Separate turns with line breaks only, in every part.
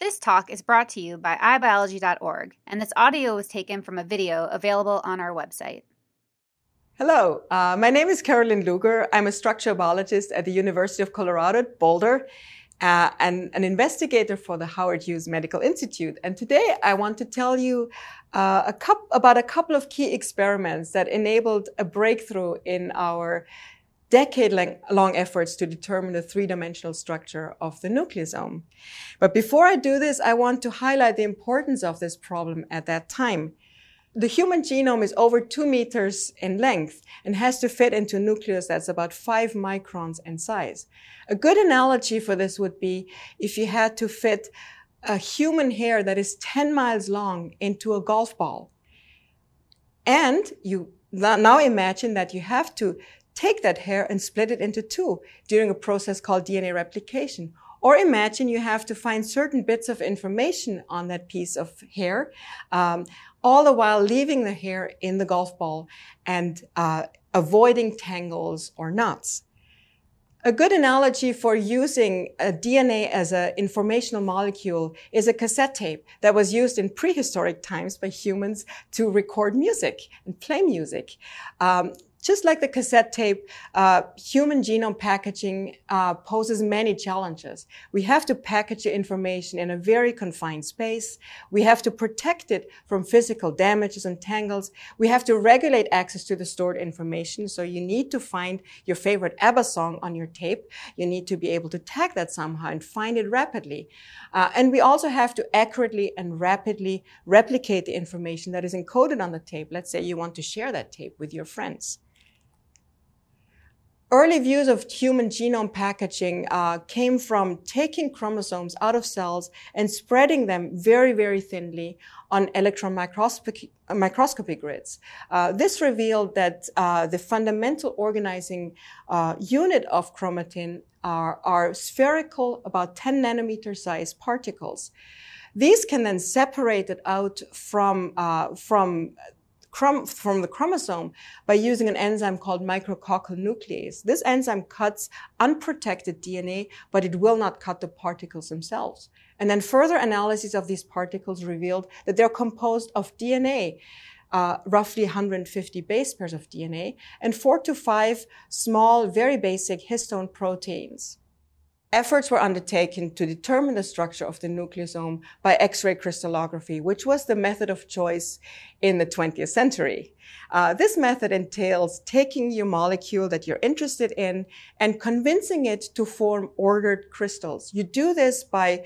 This talk is brought to you by iBiology.org, and this audio was taken from a video available on our website.
Hello, uh, my name is Karolin Luger. I'm a structural biologist at the University of Colorado at Boulder uh, and an investigator for the Howard Hughes Medical Institute. And today I want to tell you uh, a about a couple of key experiments that enabled a breakthrough in our decade-long efforts to determine the three-dimensional structure of the nucleosome. But before I do this, I want to highlight the importance of this problem at that time. The human genome is over two meters in length and has to fit into a nucleus that's about five microns in size. A good analogy for this would be if you had to fit a human hair that is 10 miles long into a golf ball. And you now imagine that you have to take that hair and split it into two during a process called DNA replication. Or imagine you have to find certain bits of information on that piece of hair, um, all the while leaving the hair in the golf ball and uh, avoiding tangles or knots. A good analogy for using DNA as an informational molecule is a cassette tape that was used in prehistoric times by humans to record music and play music. Um, just like the cassette tape, uh, human genome packaging uh, poses many challenges. We have to package the information in a very confined space. We have to protect it from physical damages and tangles. We have to regulate access to the stored information. So you need to find your favorite ABBA song on your tape. You need to be able to tag that somehow and find it rapidly. Uh, and we also have to accurately and rapidly replicate the information that is encoded on the tape. Let's say you want to share that tape with your friends. Early views of human genome packaging uh, came from taking chromosomes out of cells and spreading them very, very thinly on electron microscopy, uh, microscopy grids. Uh, this revealed that uh, the fundamental organizing uh, unit of chromatin are, are spherical, about 10 nanometer size particles. These can then separate it out from, uh, from from the chromosome by using an enzyme called micrococcal nuclease. This enzyme cuts unprotected DNA, but it will not cut the particles themselves. And then further analysis of these particles revealed that they're composed of DNA. Uh, roughly 150 base pairs of DNA and four to five small, very basic histone proteins efforts were undertaken to determine the structure of the nucleosome by X-ray crystallography, which was the method of choice in the 20th century. Uh, this method entails taking your molecule that you're interested in and convincing it to form ordered crystals. You do this by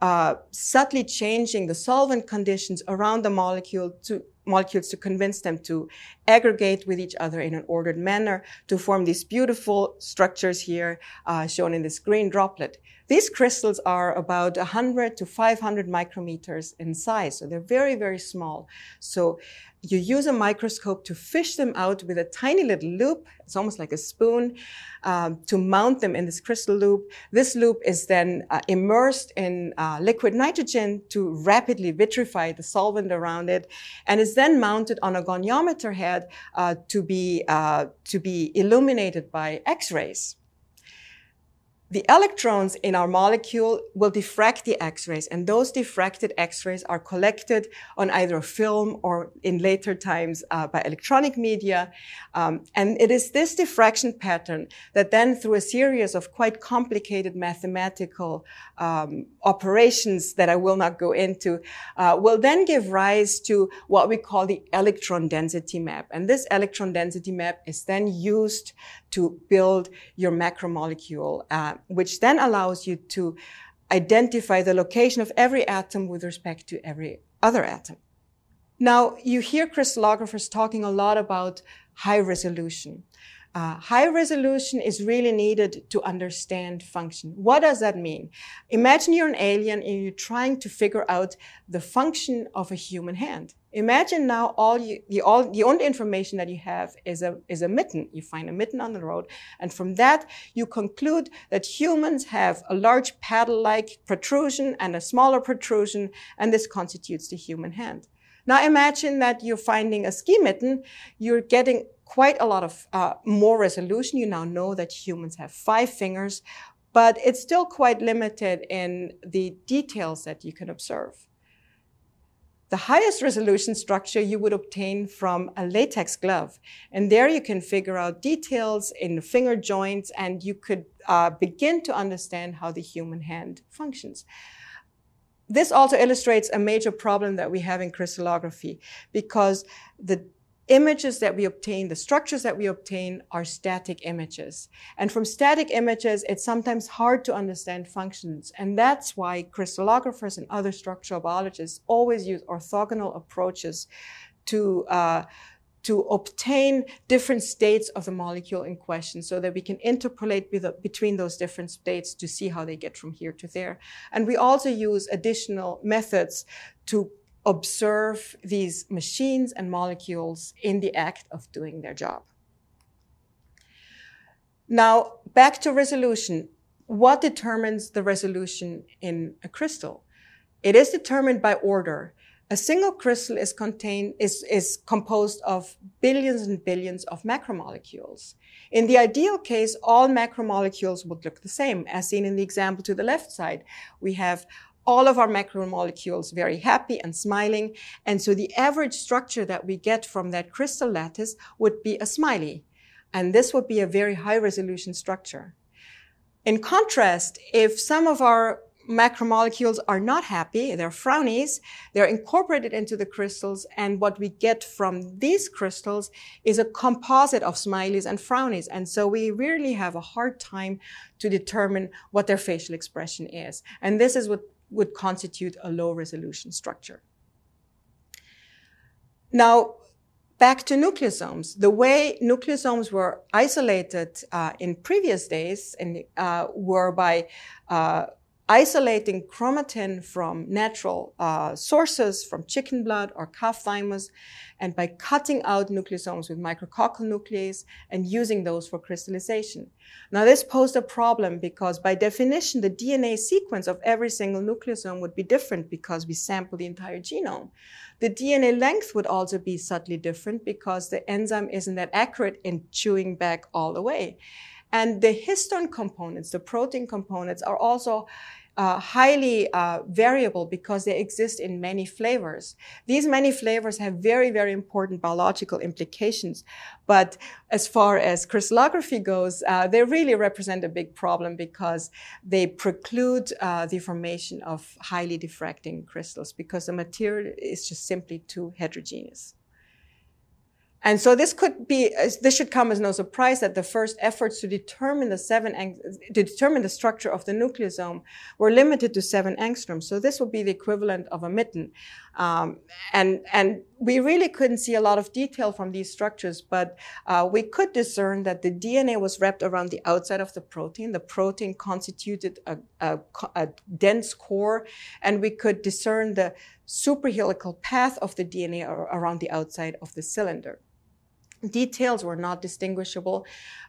uh, subtly changing the solvent conditions around the molecule to molecules to convince them to aggregate with each other in an ordered manner to form these beautiful structures here uh, shown in this green droplet. These crystals are about 100 to 500 micrometers in size, so they're very, very small. So you use a microscope to fish them out with a tiny little loop. It's almost like a spoon um, to mount them in this crystal loop. This loop is then uh, immersed in uh, liquid nitrogen to rapidly vitrify the solvent around it, and is then mounted on a goniometer head uh, to be uh, to be illuminated by X-rays the electrons in our molecule will diffract the X-rays, and those diffracted X-rays are collected on either a film or in later times uh, by electronic media. Um, and it is this diffraction pattern that then, through a series of quite complicated mathematical um, operations that I will not go into, uh, will then give rise to what we call the electron density map. And this electron density map is then used to build your macromolecule, uh, which then allows you to identify the location of every atom with respect to every other atom. Now, you hear crystallographers talking a lot about high resolution. Uh, high resolution is really needed to understand function. What does that mean? Imagine you're an alien and you're trying to figure out the function of a human hand. Imagine now all you, the, all, the only information that you have is a, is a mitten. You find a mitten on the road. And from that, you conclude that humans have a large paddle-like protrusion and a smaller protrusion, and this constitutes the human hand. Now imagine that you're finding a ski mitten. You're getting quite a lot of uh, more resolution. You now know that humans have five fingers, but it's still quite limited in the details that you can observe. The highest resolution structure you would obtain from a latex glove. And there you can figure out details in the finger joints and you could uh, begin to understand how the human hand functions. This also illustrates a major problem that we have in crystallography because the images that we obtain, the structures that we obtain are static images. And from static images, it's sometimes hard to understand functions. And that's why crystallographers and other structural biologists always use orthogonal approaches to, uh, to obtain different states of the molecule in question so that we can interpolate between those different states to see how they get from here to there. And we also use additional methods to observe these machines and molecules in the act of doing their job. Now, back to resolution. What determines the resolution in a crystal? It is determined by order. A single crystal is contained, is, is composed of billions and billions of macromolecules. In the ideal case, all macromolecules would look the same, as seen in the example to the left side. We have all of our macromolecules very happy and smiling. And so the average structure that we get from that crystal lattice would be a smiley. And this would be a very high resolution structure. In contrast, if some of our macromolecules are not happy, they're frownies, they're incorporated into the crystals, and what we get from these crystals is a composite of smileys and frownies. And so we really have a hard time to determine what their facial expression is. And this is what would constitute a low resolution structure. Now, back to nucleosomes. The way nucleosomes were isolated uh, in previous days and, uh, were by uh, isolating chromatin from natural uh, sources, from chicken blood or calf thymus, and by cutting out nucleosomes with micrococcal nuclease and using those for crystallization. Now, this posed a problem because by definition, the DNA sequence of every single nucleosome would be different because we sample the entire genome. The DNA length would also be subtly different because the enzyme isn't that accurate in chewing back all the way. And the histone components, the protein components, are also uh, highly uh, variable because they exist in many flavors. These many flavors have very, very important biological implications. But as far as crystallography goes, uh, they really represent a big problem because they preclude uh, the formation of highly diffracting crystals because the material is just simply too heterogeneous. And so this could be, this should come as no surprise that the first efforts to determine the seven, to determine the structure of the nucleosome were limited to seven angstroms. So this would be the equivalent of a mitten. Um, and, and we really couldn't see a lot of detail from these structures, but uh, we could discern that the DNA was wrapped around the outside of the protein. The protein constituted a, a, a dense core, and we could discern the superhelical path of the DNA around the outside of the cylinder. Details were not distinguishable.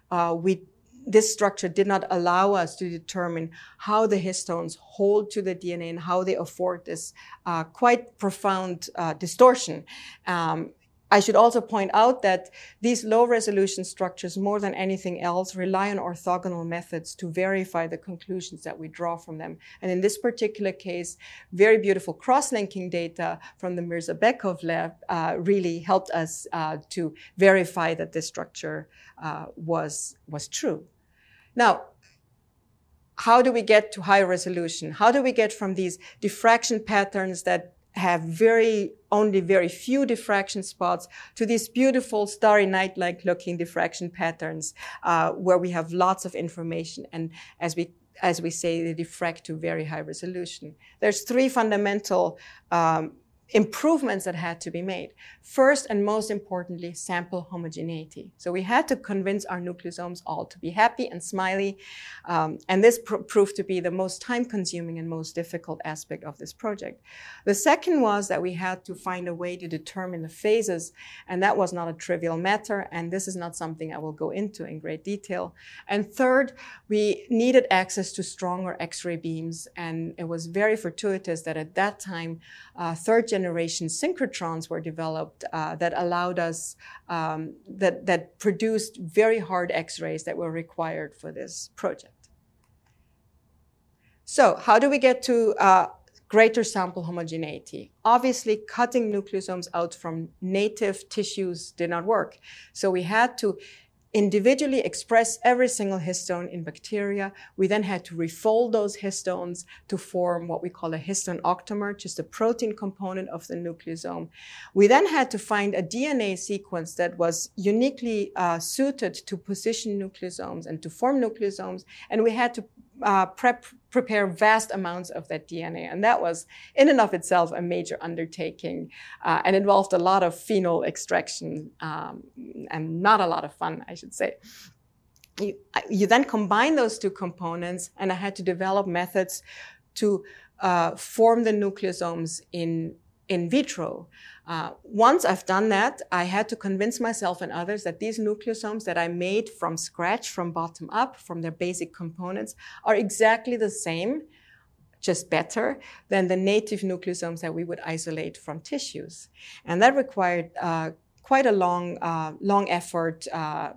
Uh, we this structure did not allow us to determine how the histones hold to the DNA and how they afford this uh, quite profound uh, distortion. Um, I should also point out that these low resolution structures, more than anything else, rely on orthogonal methods to verify the conclusions that we draw from them. And in this particular case, very beautiful cross-linking data from the Mirzabekov lab uh, really helped us uh, to verify that this structure uh, was, was true. Now, how do we get to high resolution? How do we get from these diffraction patterns that have very only very few diffraction spots to these beautiful starry night-like looking diffraction patterns uh, where we have lots of information and as we as we say they diffract to very high resolution. There's three fundamental um, improvements that had to be made. First and most importantly, sample homogeneity. So we had to convince our nucleosomes all to be happy and smiley. Um, and this pr- proved to be the most time consuming and most difficult aspect of this project. The second was that we had to find a way to determine the phases. And that was not a trivial matter. And this is not something I will go into in great detail. And third, we needed access to stronger X-ray beams. And it was very fortuitous that at that time, uh, third synchrotrons were developed uh, that allowed us, um, that, that produced very hard X-rays that were required for this project. So how do we get to uh, greater sample homogeneity? Obviously, cutting nucleosomes out from native tissues did not work. So we had to individually express every single histone in bacteria. We then had to refold those histones to form what we call a histone octamer, just a protein component of the nucleosome. We then had to find a DNA sequence that was uniquely uh, suited to position nucleosomes and to form nucleosomes. And we had to uh, prep, prepare vast amounts of that DNA. And that was, in and of itself, a major undertaking uh, and involved a lot of phenol extraction um, and not a lot of fun, I should say. You, you, then combine those two components, and I had to develop methods to uh, form the nucleosomes in in vitro. Uh, once I've done that, I had to convince myself and others that these nucleosomes that I made from scratch, from bottom up, from their basic components, are exactly the same, just better, than the native nucleosomes that we would isolate from tissues. And that required uh, quite a long, uh, long effort uh,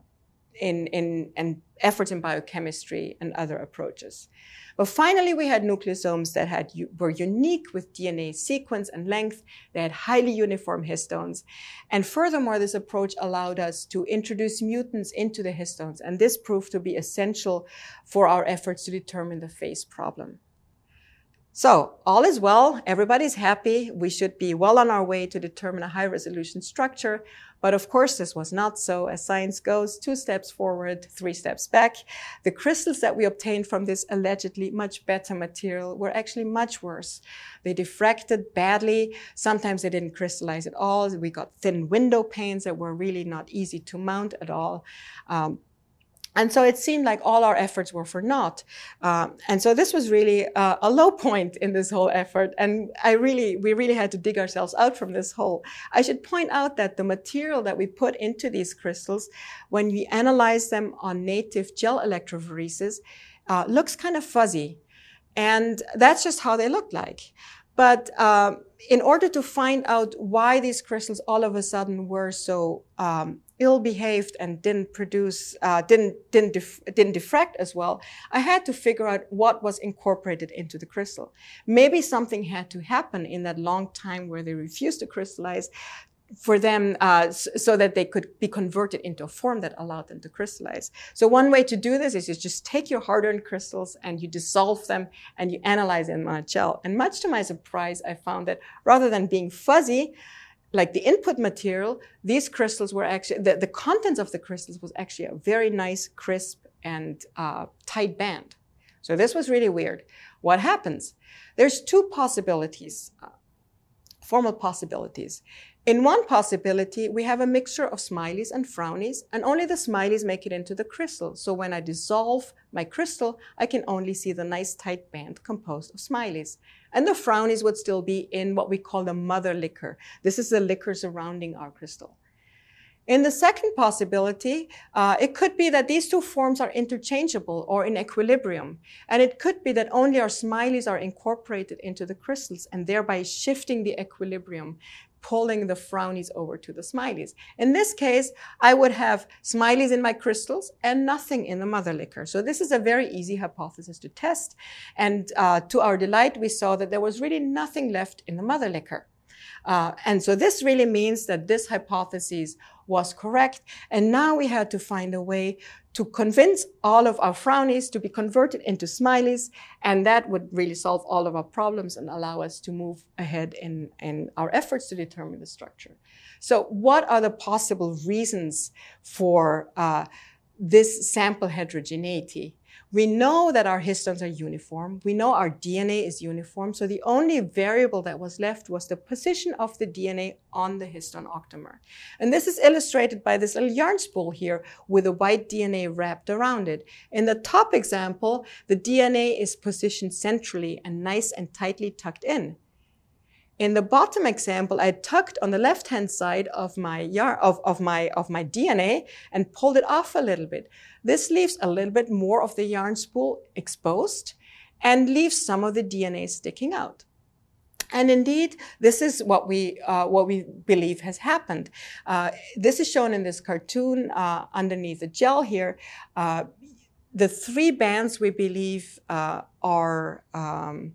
in, in, and efforts in biochemistry and other approaches. But finally, we had nucleosomes that had, were unique with DNA sequence and length. They had highly uniform histones. And furthermore, this approach allowed us to introduce mutants into the histones. And this proved to be essential for our efforts to determine the phase problem. So all is well. Everybody's happy. We should be well on our way to determine a high resolution structure. But of course, this was not so. As science goes, two steps forward, three steps back. The crystals that we obtained from this allegedly much better material were actually much worse. They diffracted badly. Sometimes they didn't crystallize at all. We got thin window panes that were really not easy to mount at all. Um, and so it seemed like all our efforts were for naught. Um, and so this was really uh, a low point in this whole effort. And I really, we really had to dig ourselves out from this hole. I should point out that the material that we put into these crystals, when we analyze them on native gel electrophoresis, uh, looks kind of fuzzy. And that's just how they look like. But uh, in order to find out why these crystals all of a sudden were so um, ill behaved and didn't produce, uh, didn't, didn't, dif- didn't diffract as well, I had to figure out what was incorporated into the crystal. Maybe something had to happen in that long time where they refused to crystallize for them uh, so that they could be converted into a form that allowed them to crystallize. So one way to do this is you just take your hard-earned crystals and you dissolve them and you analyze them on a gel. And much to my surprise, I found that rather than being fuzzy, like the input material, these crystals were actually, the, the contents of the crystals was actually a very nice, crisp, and uh, tight band. So this was really weird. What happens? There's two possibilities, uh, formal possibilities. In one possibility, we have a mixture of smileys and frownies, and only the smileys make it into the crystal. So when I dissolve my crystal, I can only see the nice tight band composed of smileys. And the frownies would still be in what we call the mother liquor. This is the liquor surrounding our crystal. In the second possibility, uh, it could be that these two forms are interchangeable or in equilibrium. And it could be that only our smileys are incorporated into the crystals and thereby shifting the equilibrium, pulling the frownies over to the smileys. In this case, I would have smileys in my crystals and nothing in the mother liquor. So this is a very easy hypothesis to test. And uh, to our delight, we saw that there was really nothing left in the mother liquor. Uh, and so this really means that this hypothesis was correct. And now we had to find a way to convince all of our frownies to be converted into smileys. And that would really solve all of our problems and allow us to move ahead in, in our efforts to determine the structure. So what are the possible reasons for uh, this sample heterogeneity? We know that our histones are uniform. We know our DNA is uniform. So the only variable that was left was the position of the DNA on the histone octamer. And this is illustrated by this little yarn spool here with a white DNA wrapped around it. In the top example, the DNA is positioned centrally and nice and tightly tucked in. In the bottom example, I tucked on the left-hand side of my of, of, my, of my DNA and pulled it off a little bit. This leaves a little bit more of the yarn spool exposed and leaves some of the DNA sticking out. And indeed, this is what we uh, what we believe has happened. Uh, this is shown in this cartoon uh, underneath the gel here. Uh, the three bands we believe uh, are um,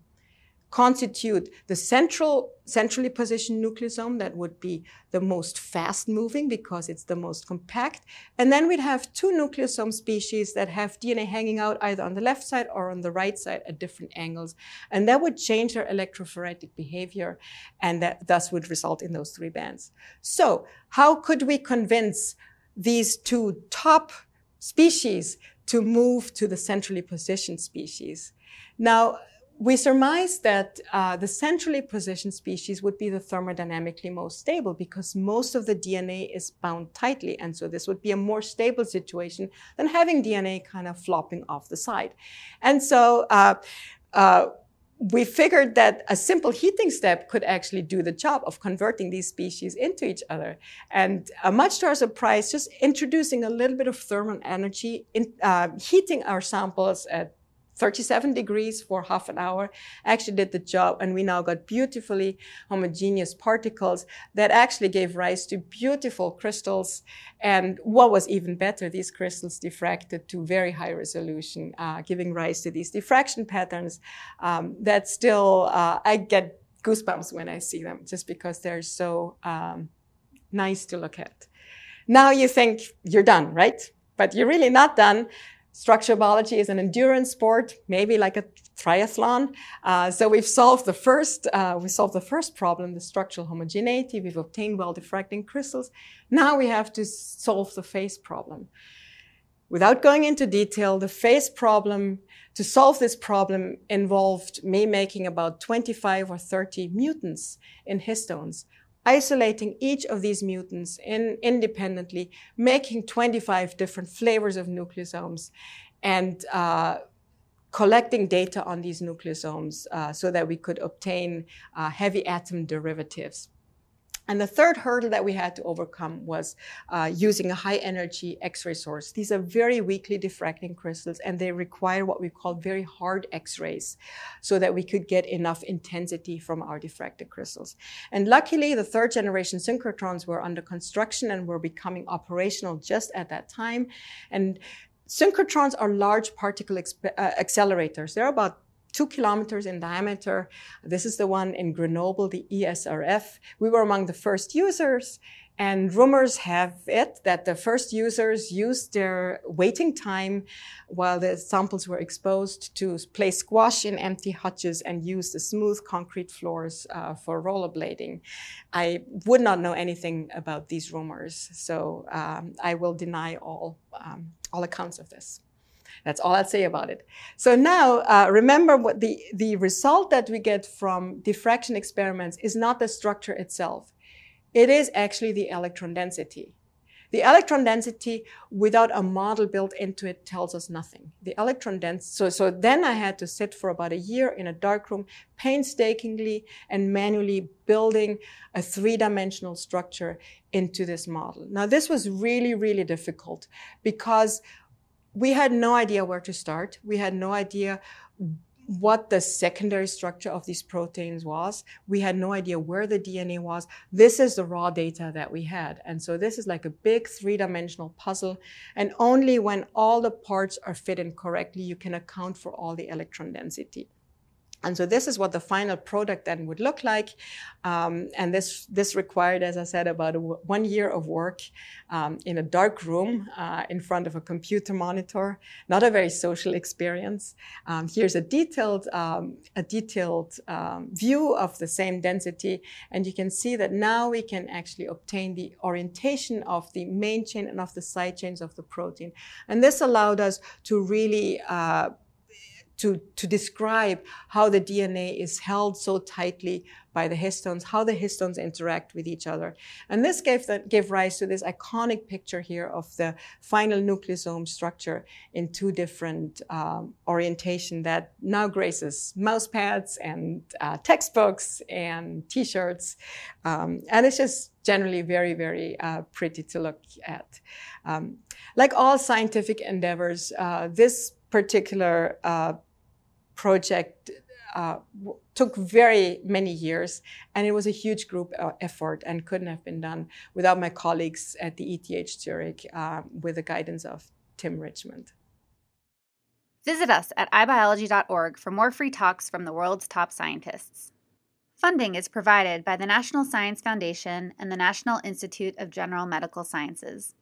constitute the central, centrally positioned nucleosome that would be the most fast moving because it's the most compact. And then we'd have two nucleosome species that have DNA hanging out either on the left side or on the right side at different angles. And that would change their electrophoretic behavior and that thus would result in those three bands. So how could we convince these two top species to move to the centrally positioned species? Now, we surmised that uh, the centrally positioned species would be the thermodynamically most stable because most of the DNA is bound tightly. And so this would be a more stable situation than having DNA kind of flopping off the side. And so uh, uh, we figured that a simple heating step could actually do the job of converting these species into each other. And uh, much to our surprise, just introducing a little bit of thermal energy, in, uh, heating our samples at 37 degrees for half an hour. Actually did the job and we now got beautifully homogeneous particles that actually gave rise to beautiful crystals. And what was even better these crystals diffracted to very high resolution uh, giving rise to these diffraction patterns um, that still uh, i get goosebumps when i see them just because they're so um, nice to look at. Now you think you're done right? But you're really not done structural biology is an endurance sport, maybe like a triathlon. Uh, so we've solved the first, uh, we solved the first problem, the structural homogeneity. We've obtained well diffracting crystals. Now we have to solve the phase problem. Without going into detail, the phase problem, to solve this problem involved me making about 25 or 30 mutants in histones isolating each of these mutants in, independently, making 25 different flavors of nucleosomes, and uh, collecting data on these nucleosomes uh, so that we could obtain uh, heavy atom derivatives. And the third hurdle that we had to overcome was uh, using a high energy X-ray source. These are very weakly diffracting crystals and they require what we call very hard X-rays so that we could get enough intensity from our diffracted crystals. And luckily, the third generation synchrotrons were under construction and were becoming operational just at that time. And synchrotrons are large particle exp- uh, accelerators. They're about two kilometers in diameter. This is the one in Grenoble, the ESRF. We were among the first users. And rumors have it that the first users used their waiting time while the samples were exposed to play squash in empty hutches and use the smooth concrete floors uh, for rollerblading. I would not know anything about these rumors, so um, I will deny all, um, all accounts of this. That's all I'll say about it. So now, uh, remember what the, the result that we get from diffraction experiments is not the structure itself. It is actually the electron density. The electron density without a model built into it tells us nothing. The electron density, so, so then I had to sit for about a year in a dark room, painstakingly and manually building a three dimensional structure into this model. Now, this was really, really difficult because we had no idea where to start. We had no idea what the secondary structure of these proteins was. We had no idea where the DNA was. This is the raw data that we had. And so this is like a big three dimensional puzzle. And only when all the parts are fit in correctly, you can account for all the electron density. And so this is what the final product then would look like. Um, and this, this required, as I said, about one year of work um, in a dark room uh, in front of a computer monitor. Not a very social experience. Um, here's a detailed, um, a detailed um, view of the same density. And you can see that now we can actually obtain the orientation of the main chain and of the side chains of the protein. And this allowed us to really uh, to, to describe how the DNA is held so tightly by the histones, how the histones interact with each other. And this gave, the, gave rise to this iconic picture here of the final nucleosome structure in two different um, orientation that now graces mouse pads and uh, textbooks and t-shirts. Um, and it's just generally very, very uh, pretty to look at. Um, like all scientific endeavors, uh, this particular uh, project uh, took very many years, and it was a huge group uh, effort and couldn't have been done without my colleagues at the ETH Zurich uh, with the guidance of Tim Richmond.
Visit us at iBiology.org for more free talks from the world's top scientists. Funding is provided by the National Science Foundation and the National Institute of General Medical Sciences.